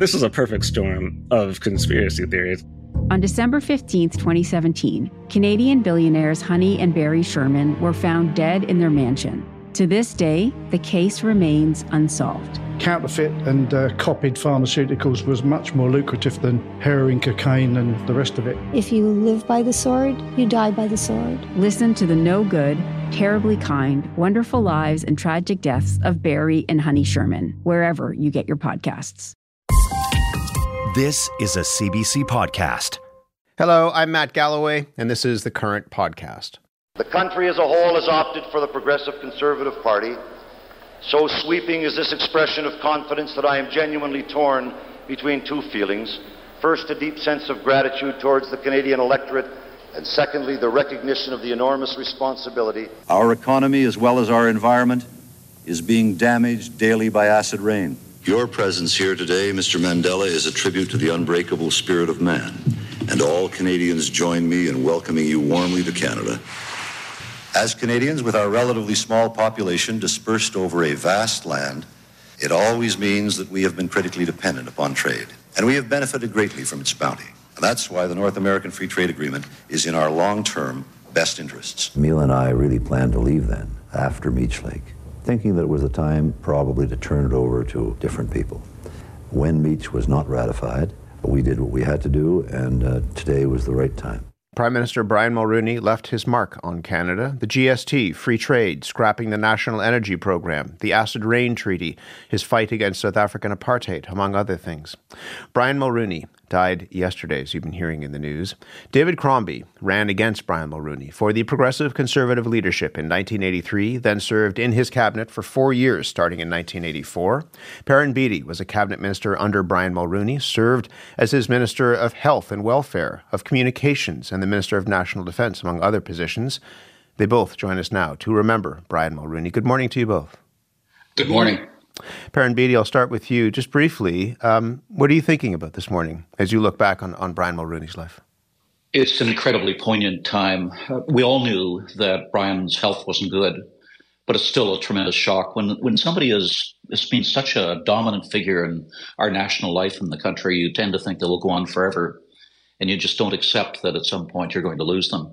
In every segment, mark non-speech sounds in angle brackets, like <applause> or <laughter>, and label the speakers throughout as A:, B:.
A: This is a perfect storm of conspiracy theories.
B: On December 15, 2017, Canadian billionaires Honey and Barry Sherman were found dead in their mansion. To this day, the case remains unsolved.
C: Counterfeit and uh, copied pharmaceuticals was much more lucrative than heroin, cocaine, and the rest of it.
D: If you live by the sword, you die by the sword.
B: Listen to the no good, terribly kind, wonderful lives, and tragic deaths of Barry and Honey Sherman, wherever you get your podcasts.
E: This is a CBC podcast.
F: Hello, I'm Matt Galloway, and this is the current podcast.
G: The country as a whole has opted for the Progressive Conservative Party. So sweeping is this expression of confidence that I am genuinely torn between two feelings. First, a deep sense of gratitude towards the Canadian electorate, and secondly, the recognition of the enormous responsibility.
H: Our economy, as well as our environment, is being damaged daily by acid rain.
I: Your presence here today, Mr. Mandela, is a tribute to the unbreakable spirit of man. And all Canadians join me in welcoming you warmly to Canada.
H: As Canadians, with our relatively small population dispersed over a vast land, it always means that we have been critically dependent upon trade. And we have benefited greatly from its bounty. And that's why the North American Free Trade Agreement is in our long term best interests.
J: Mila and I really planned to leave then, after Meech Lake thinking that it was the time probably to turn it over to different people. When Meech was not ratified, we did what we had to do, and uh, today was the right time.
F: Prime Minister Brian Mulroney left his mark on Canada. The GST, free trade, scrapping the National Energy Program, the Acid Rain Treaty, his fight against South African apartheid, among other things. Brian Mulroney died yesterday, as you've been hearing in the news. David Crombie ran against Brian Mulroney for the Progressive Conservative leadership in 1983, then served in his cabinet for four years, starting in 1984. Perrin Beatty was a cabinet minister under Brian Mulroney, served as his Minister of Health and Welfare, of Communications, and the Minister of National Defence, among other positions. They both join us now to remember Brian Mulroney. Good morning to you both.
K: Good morning.
F: Perrin Beatty, I'll start with you. Just briefly, um, what are you thinking about this morning as you look back on, on Brian Mulroney's life?
K: It's an incredibly poignant time. Uh, we all knew that Brian's health wasn't good, but it's still a tremendous shock when when somebody is has been such a dominant figure in our national life in the country. You tend to think they will go on forever, and you just don't accept that at some point you're going to lose them.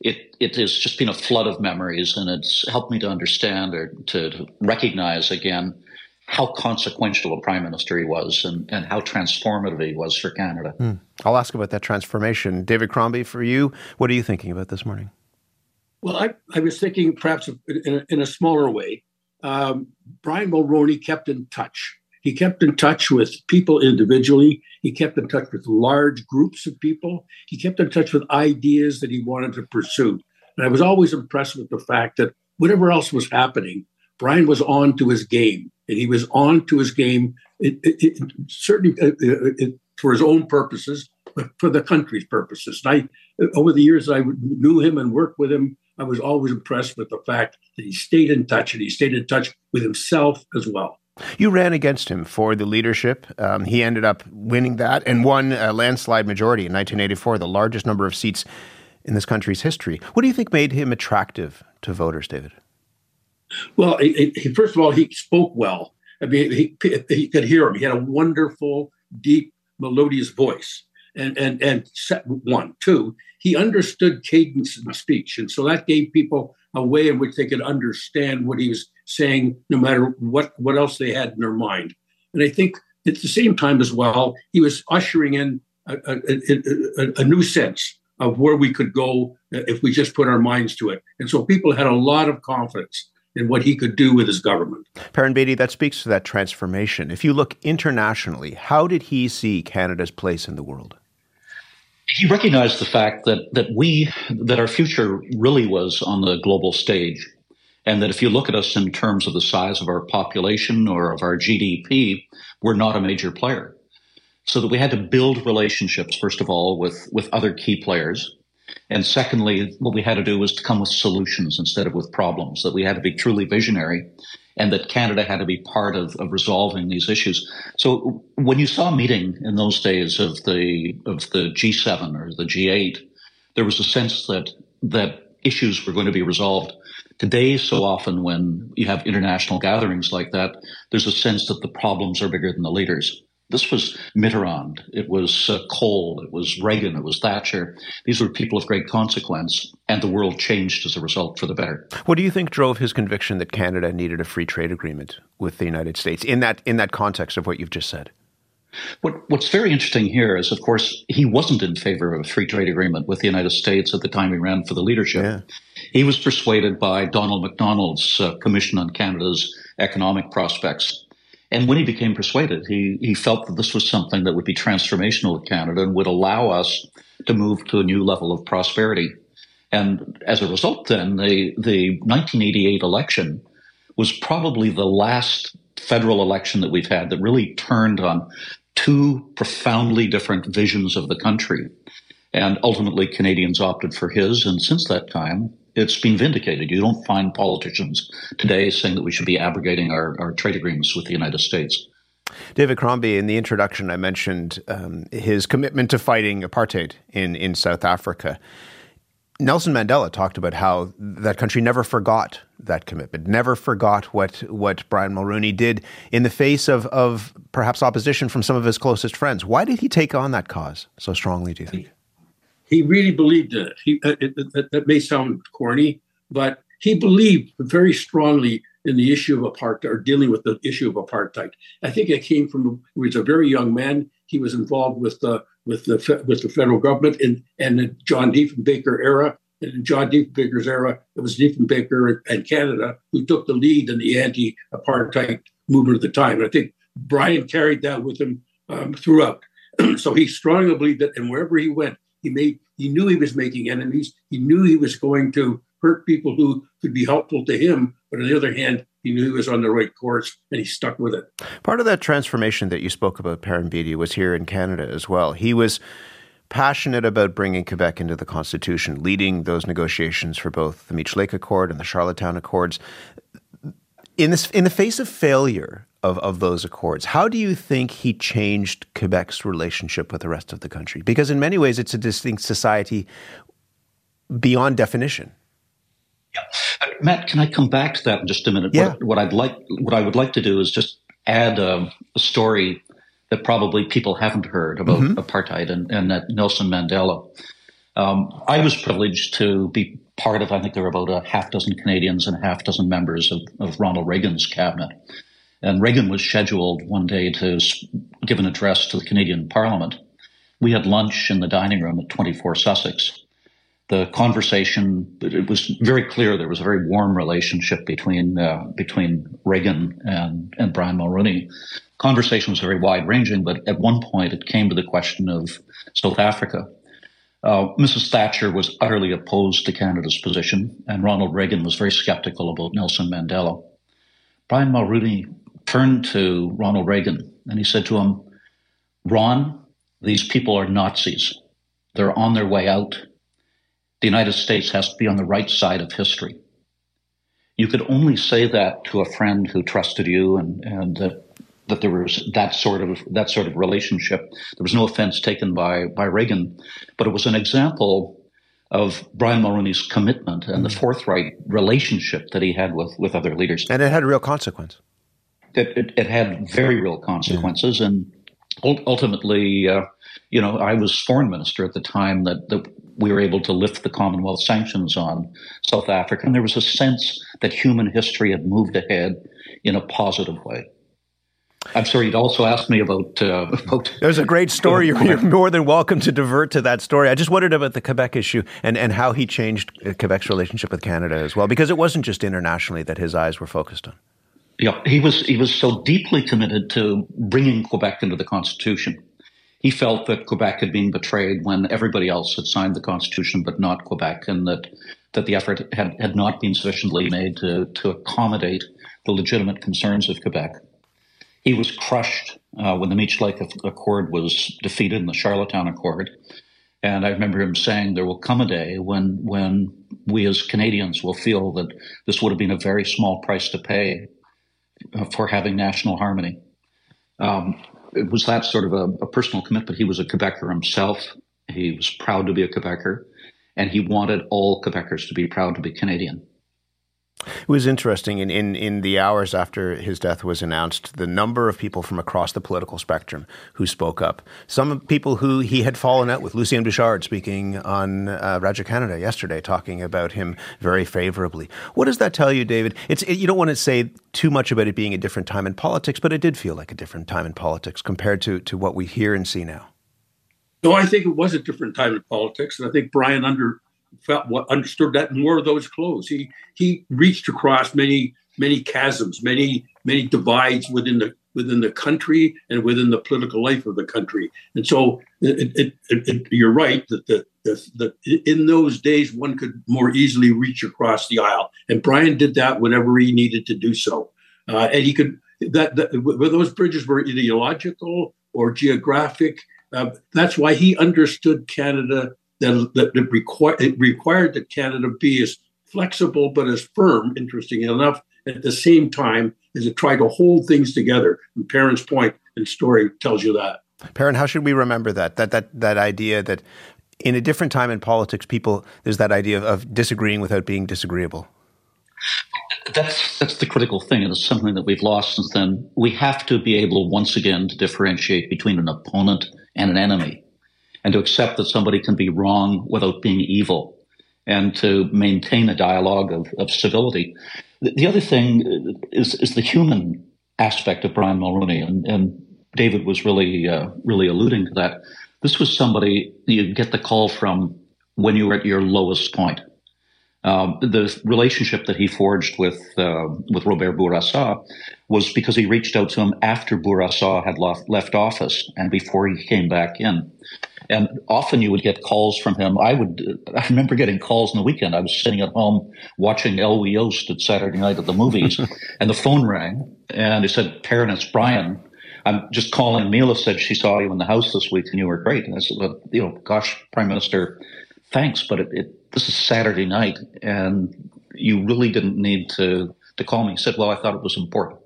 K: It it has just been a flood of memories, and it's helped me to understand or to recognize again how consequential a prime minister he was and, and how transformative he was for Canada. Mm.
F: I'll ask about that transformation. David Crombie, for you, what are you thinking about this morning?
L: Well, I, I was thinking perhaps in a, in a smaller way. Um, Brian Mulroney kept in touch. He kept in touch with people individually. He kept in touch with large groups of people. He kept in touch with ideas that he wanted to pursue. And I was always impressed with the fact that whatever else was happening, Brian was on to his game and he was on to his game, it, it, it, certainly uh, uh, for his own purposes, but for the country's purposes. And I, over the years I knew him and worked with him, I was always impressed with the fact that he stayed in touch and he stayed in touch with himself as well.
F: You ran against him for the leadership. Um, he ended up winning that and won a landslide majority in 1984, the largest number of seats in this country's history. What do you think made him attractive to voters, David?
L: Well, first of all, he spoke well. I mean, he, he could hear him. He had a wonderful, deep, melodious voice. And and and one, two, he understood cadence in speech, and so that gave people a way in which they could understand what he was saying, no matter what what else they had in their mind. And I think at the same time as well, he was ushering in a, a, a, a new sense of where we could go if we just put our minds to it. And so people had a lot of confidence and what he could do with his government.
F: Perrin Beatty, that speaks to that transformation. If you look internationally, how did he see Canada's place in the world?
K: He recognized the fact that that we that our future really was on the global stage, and that if you look at us in terms of the size of our population or of our GDP, we're not a major player. So that we had to build relationships first of all with with other key players, and secondly, what we had to do was to come with solutions instead of with problems, that we had to be truly visionary and that Canada had to be part of, of resolving these issues. So when you saw a meeting in those days of the of the G7 or the G8, there was a sense that that issues were going to be resolved. Today, so often when you have international gatherings like that, there's a sense that the problems are bigger than the leaders. This was Mitterrand, it was uh, Kohl, it was Reagan, it was Thatcher. These were people of great consequence, and the world changed as a result for the better.
F: What do you think drove his conviction that Canada needed a free trade agreement with the United States in that in that context of what you've just said?
K: What, what's very interesting here is, of course, he wasn't in favor of a free trade agreement with the United States at the time he ran for the leadership. Yeah. He was persuaded by Donald MacDonald's uh, Commission on Canada's Economic Prospects and when he became persuaded, he, he felt that this was something that would be transformational to Canada and would allow us to move to a new level of prosperity. And as a result, then, the, the 1988 election was probably the last federal election that we've had that really turned on two profoundly different visions of the country. And ultimately, Canadians opted for his. And since that time, it's been vindicated. You don't find politicians today saying that we should be abrogating our, our trade agreements with the United States.
F: David Crombie, in the introduction, I mentioned um, his commitment to fighting apartheid in, in South Africa. Nelson Mandela talked about how that country never forgot that commitment, never forgot what what Brian Mulroney did in the face of, of perhaps opposition from some of his closest friends. Why did he take on that cause so strongly, do you think?
L: He really believed in it. He, uh, it, that may sound corny, but he believed very strongly in the issue of apartheid or dealing with the issue of apartheid. I think it came from he was a very young man. He was involved with the with the with the federal government in and the John Diefenbaker era. And in John Diefenbaker's era, it was Diefenbaker and Canada who took the lead in the anti-apartheid movement at the time. And I think Brian carried that with him um, throughout. <clears throat> so he strongly believed that, and wherever he went, he made he knew he was making enemies. He knew he was going to hurt people who could be helpful to him. But on the other hand, he knew he was on the right course and he stuck with it.
F: Part of that transformation that you spoke about, Beatty, was here in Canada as well. He was passionate about bringing Quebec into the Constitution, leading those negotiations for both the Meech Lake Accord and the Charlottetown Accords. In this, in the face of failure of, of those accords. How do you think he changed Quebec's relationship with the rest of the country? Because in many ways, it's a distinct society beyond definition.
K: Yeah. Uh, Matt, can I come back to that in just a minute?
F: Yeah.
K: What, what I'd like, what I would like to do is just add a, a story that probably people haven't heard about mm-hmm. apartheid and, and that Nelson Mandela. Um, I was privileged to be part of, I think there were about a half dozen Canadians and a half dozen members of, of Ronald Reagan's cabinet. And Reagan was scheduled one day to give an address to the Canadian Parliament. We had lunch in the dining room at 24 Sussex. The conversation, it was very clear there was a very warm relationship between uh, between Reagan and, and Brian Mulroney. Conversation was very wide ranging, but at one point it came to the question of South Africa. Uh, Mrs. Thatcher was utterly opposed to Canada's position, and Ronald Reagan was very skeptical about Nelson Mandela. Brian Mulroney turned to Ronald Reagan and he said to him, Ron, these people are Nazis. They're on their way out. The United States has to be on the right side of history. You could only say that to a friend who trusted you and, and that, that there was that sort of that sort of relationship. There was no offense taken by, by Reagan, but it was an example of Brian Mulroney's commitment and the forthright relationship that he had with, with other leaders.
F: And it had real consequence
K: it, it, it had very real consequences. Yeah. And ultimately, uh, you know, I was foreign minister at the time that, that we were able to lift the Commonwealth sanctions on South Africa. And there was a sense that human history had moved ahead in a positive way. I'm sorry, you'd also asked me about. Uh, <laughs> about
F: There's a great story. <laughs> You're, you're, more than welcome to divert to that story. I just wondered about the Quebec issue and, and how he changed uh, Quebec's relationship with Canada as well, because it wasn't just internationally that his eyes were focused on.
K: Yeah, he was he was so deeply committed to bringing Quebec into the Constitution. He felt that Quebec had been betrayed when everybody else had signed the Constitution, but not Quebec, and that that the effort had, had not been sufficiently made to to accommodate the legitimate concerns of Quebec. He was crushed uh, when the Meech Lake Accord was defeated in the Charlottetown Accord. And I remember him saying, "There will come a day when when we as Canadians will feel that this would have been a very small price to pay uh, for having national harmony. Um, it was that sort of a, a, personal commitment. He was a Quebecer himself. He was proud to be a Quebecer, and he wanted all Quebecers to be proud to be Canadian.
F: It was interesting in, in, in the hours after his death was announced, the number of people from across the political spectrum who spoke up. Some people who he had fallen out with, Lucien Bouchard speaking on uh, Radio Canada yesterday, talking about him very favorably. What does that tell you, David? It's it, you don't want to say too much about it being a different time in politics, but it did feel like a different time in politics compared to, to what we hear and see now.
L: No, I think it was a different time in politics, and I think Brian under felt what understood that more of those clothes. He he reached across many many chasms, many many divides within the within the country and within the political life of the country. And so it, it, it, you're right that the, the, the, in those days one could more easily reach across the aisle. And Brian did that whenever he needed to do so. Uh, and he could that, that those bridges were ideological or geographic. Uh, that's why he understood Canada that, that it, require, it required that Canada be as flexible but as firm, interesting enough, at the same time as it tried to hold things together. And Perrin's point and story tells you that.
F: Perrin, how should we remember that? That that that idea that in a different time in politics, people there's that idea of, of disagreeing without being disagreeable.
K: That's that's the critical thing, and it's something that we've lost since then. We have to be able once again to differentiate between an opponent and an enemy and to accept that somebody can be wrong without being evil and to maintain a dialogue of, of civility. The, the, other thing is, is the human aspect of Brian Mulroney, and, and David was really, uh, really alluding to that. This was somebody you get the call from when you were at your lowest point. Um, the relationship that he forged with uh, with Robert Bourassa was because he reached out to him after Bourassa had left, left office and before he came back in. And often you would get calls from him. I would, I remember getting calls in the weekend. I was sitting at home watching Elwy Yost at Saturday night at the movies <laughs> and the phone rang and he said, Perrin, it's Brian. I'm just calling. Mila said she saw you in the house this week and you were great. And I said, well, you know, gosh, Prime Minister, thanks, but it, it, this is Saturday night and you really didn't need to, to call me. He said, well, I thought it was important.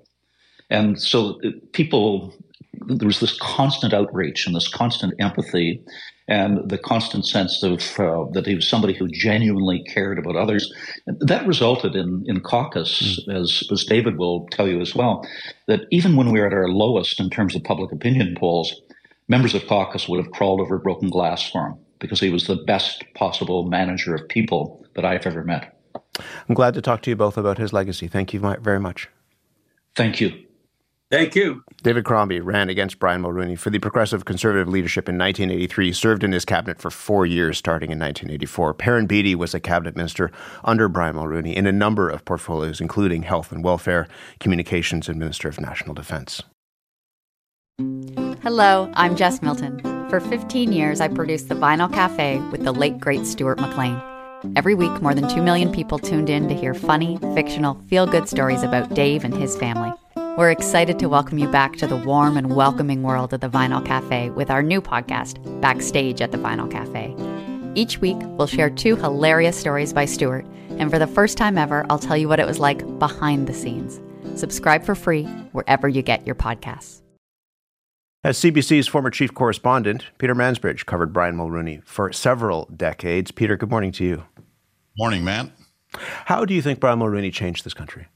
K: And so uh, people there was this constant outreach and this constant empathy and the constant sense of uh, that he was somebody who genuinely cared about others. That resulted in in caucus, mm. as as David will tell you as well, that even when we were at our lowest in terms of public opinion polls, members of caucus would have crawled over broken glass for him because he was the best possible manager of people that I've ever met.
F: I'm glad to talk to you both about his legacy. Thank you very much.
K: Thank you.
L: Thank you.
F: David Crombie ran against Brian Mulroney for the Progressive Conservative leadership in 1983, served in his cabinet for four years starting in 1984. Perrin Beatty was a cabinet minister under Brian Mulroney in a number of portfolios, including health and welfare, communications, and Minister of National Defense.
M: Hello, I'm Jess Milton. For 15 years, I produced The Vinyl Cafe with the late, great Stuart McLean. Every week, more than 2 million people tuned in to hear funny, fictional, feel good stories about Dave and his family. We're excited to welcome you back to the warm and welcoming world of the Vinyl Cafe with our new podcast, Backstage at the Vinyl Cafe. Each week, we'll share two hilarious stories by Stuart, and for the first time ever, I'll tell you what it was like behind the scenes. Subscribe for free wherever you get your podcasts.
F: As CBC's former chief correspondent, Peter Mansbridge covered Brian Mulroney for several decades. Peter, good morning to you.
N: Morning, man.
F: How do you think Brian Mulroney changed this country?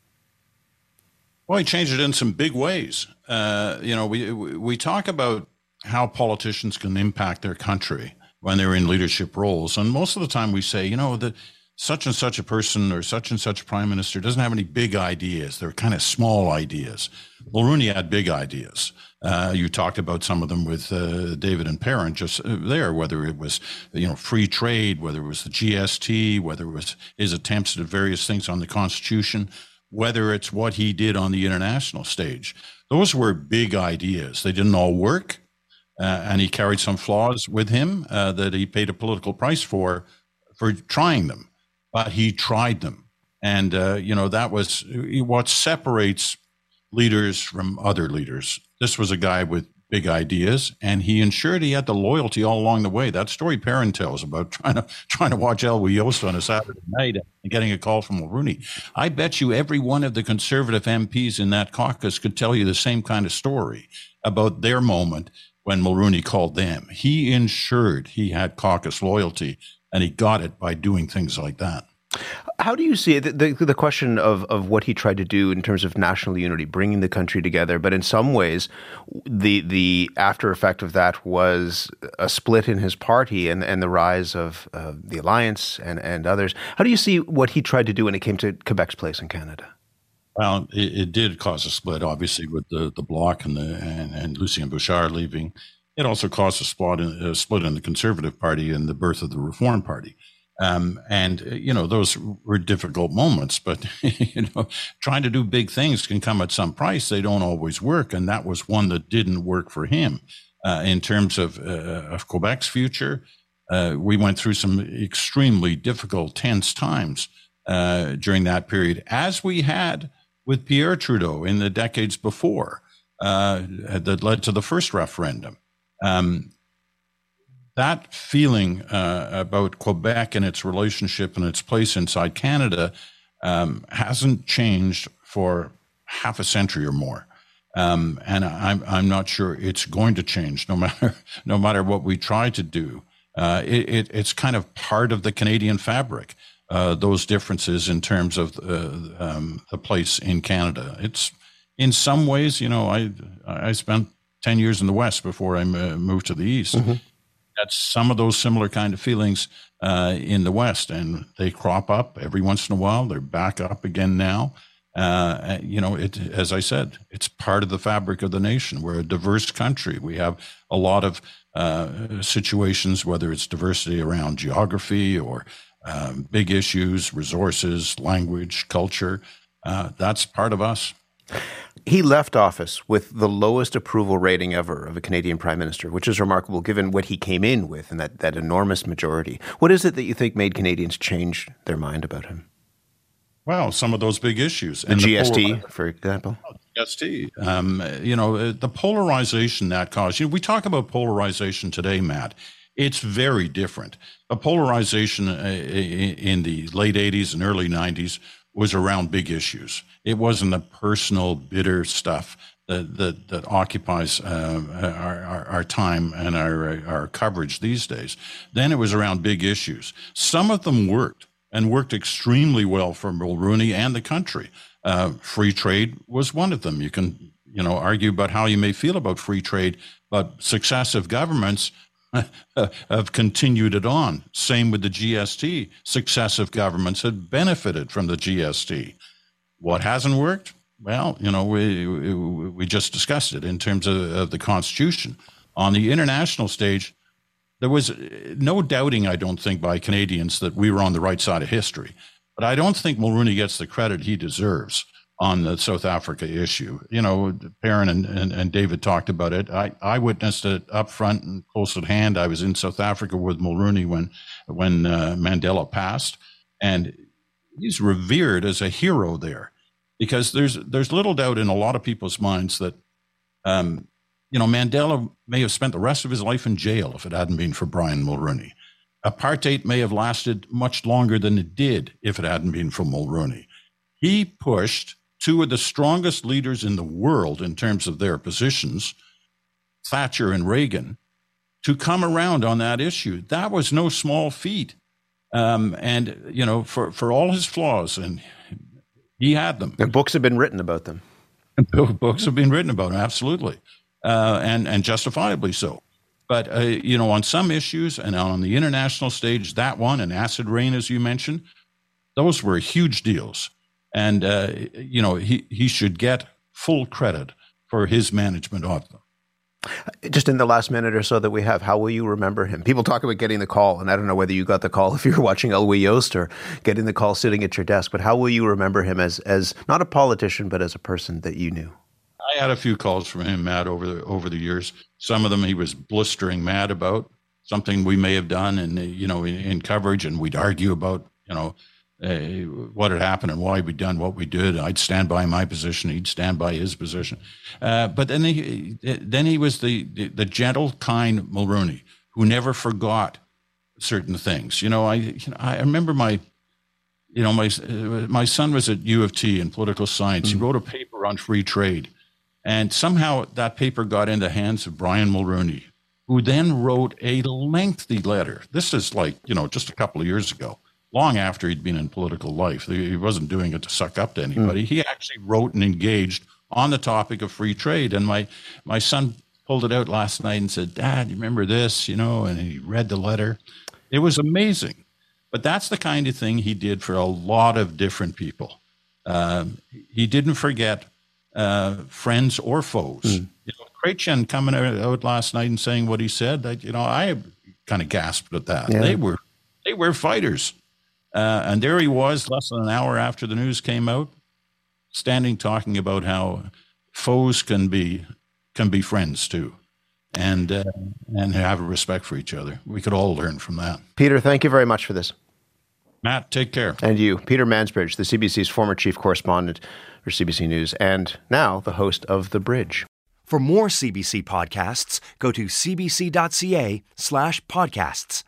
N: Well, he changed it in some big ways. Uh, you know, we we talk about how politicians can impact their country when they're in leadership roles, and most of the time we say, you know, that such and such a person or such and such prime minister doesn't have any big ideas. They're kind of small ideas. Mulroney had big ideas. Uh, you talked about some of them with uh, David and Perrin just uh, there, whether it was you know free trade, whether it was the GST, whether it was his attempts at various things on the Constitution whether it's what he did on the international stage. Those were big ideas. They didn't all work, uh, and he carried some flaws with him uh, that he paid a political price for for trying them. But he tried them, and uh, you know that was what separates leaders from other leaders. This was a guy with big ideas, and he ensured he had the loyalty all along the way. That story Perrin tells about <laughs> trying to trying to watch Elwy Yost on a Saturday night and getting a call from Mulroney. I bet you every one of the conservative MPs in that caucus could tell you the same kind of story about their moment when Mulroney called them. He ensured he had caucus loyalty, and he got it by doing things like that.
F: How do you see it? The, the, the, question of, of what he tried to do in terms of national unity, bringing the country together, but in some ways, the the after effect of that was a split in his party and, and the rise of uh, the alliance and, and others. How do you see what he tried to do when it came to Quebec's place in Canada?
N: Well, it, it did cause a split, obviously, with the, the Bloc and the and, and Lucien Bouchard leaving. It also caused a split, in, a split in the Conservative Party and the birth of the Reform Party. Um, and you know those were difficult moments, but <laughs> you know trying to do big things can come at some price. They don't always work, and that was one that didn't work for him uh, in terms of uh, of Quebec's future. Uh, we went through some extremely difficult, tense times uh, during that period, as we had with Pierre Trudeau in the decades before uh, that led to the first referendum. Um, that feeling uh, about Quebec and its relationship and its place inside Canada um, hasn't changed for half a century or more. Um, and I'm, I'm not sure it's going to change no <laughs> matter, no matter what we try to do. Uh, it, it, it's kind of part of the Canadian fabric, uh, those differences in terms of uh, um, the place in Canada. It's in some ways, you know, I, I spent 10 years in the West before I moved to the East. Mm-hmm that's some of those similar kind of feelings uh, in the West, and they crop up every once in a while. They're back up again now. Uh, you know, it, as I said, it's part of the fabric of the nation. We're a diverse country. We have a lot of uh, situations, whether it's diversity around geography or um, big issues, resources, language, culture. Uh, that's part of us.
F: He left office with the lowest approval rating ever of a Canadian prime minister, which is remarkable given what he came in with and that, that enormous majority. What is it that you think made Canadians change their mind about him?
N: Well, some of those big issues.
F: The and GST, the for example.
N: GST. Um, you know, uh, the polarization that caused. You know, we talk about polarization today, Matt. It's very different. A polarization uh, in the late 80s and early 90s was around big issues. It wasn't the personal bitter stuff that that, that occupies uh, our, our, our, time and our our coverage these days. Then it was around big issues. Some of them worked and worked extremely well for Mulroney and the country. Uh, free trade was one of them. You can you know argue about how you may feel about free trade, but successive governments <laughs> have continued it on. Same with the GST. Successive governments had benefited from the GST. What hasn't worked? Well, you know, we, we just discussed it in terms of, of the Constitution. On the international stage, there was no doubting, I don't think, by Canadians that we were on the right side of history. But I don't think Mulroney gets the credit he deserves on the South Africa issue. You know, Perrin and, and, and, David talked about it. I, I witnessed it up front and close at hand. I was in South Africa with Mulroney when when uh, Mandela passed, and he's revered as a hero there because there's there's little doubt in a lot of people's minds that. Um, you know, Mandela may have spent the rest of his life in jail if it hadn't been for Brian Mulroney. Apartheid may have lasted much longer than it did if it hadn't been for Mulroney. He pushed two of the strongest leaders in the world in terms of their positions, Thatcher and Reagan, to come around on that issue. That was no small feat. Um, and, you know, for, for all his flaws, and he had them.
F: And books have been written about them. <laughs>
N: books have been written about him, absolutely. Uh, and, and justifiably so. But, uh, you know, on some issues and on the international stage, that one and acid rain, as you mentioned, those were huge deals. And, uh, you know, he, he should get full credit for his management of them.
F: Just in the last minute or so that we have, how will you remember him? People talk about getting the call, and I don't know whether you got the call <laughs> if you were watching Elwy Yost or getting the call sitting at your desk, but how will you remember him as, as not a politician, but as a person that you knew?
N: I had a few calls from him, Matt, over the over the years. Some of them he was blistering mad about something we may have done, and you know, in, in coverage, and we'd argue about you know uh, what had happened and why we'd done what we did. I'd stand by my position. He'd stand by his position. Uh, but then he, then he was the, the, the gentle, kind Mulroney who never forgot certain things. You know, I, you know, I remember my, you know, my, uh, my son was at U of T in political science. Mm-hmm. He wrote a paper on free trade. And somehow that paper got in the hands of Brian Mulroney, who then wrote a lengthy letter. This is like, you know, just a couple of years ago long after he'd been in political life. He wasn't doing it to suck up to anybody. Mm. He actually wrote and engaged on the topic of free trade. And my, my son pulled it out last night and said, Dad, you remember this? You know, and he read the letter. It was amazing. But that's the kind of thing he did for a lot of different people. Um, he didn't forget uh, friends or foes. Mm. You know, coming out, last night and saying what he said, that, you know, I kind of gasped at that. Yeah. They were they were fighters. Uh, and there he was, less than an hour after the news came out, standing talking about how foes can be can be friends too, and uh, and have a respect for each other. We could all learn from that.
F: Peter, thank you very much for this.
N: Matt, take care.
F: And you, Peter Mansbridge, the CBC's former chief correspondent for CBC News, and now the host of The Bridge.
E: For more CBC podcasts, go to cbc.ca slash podcasts.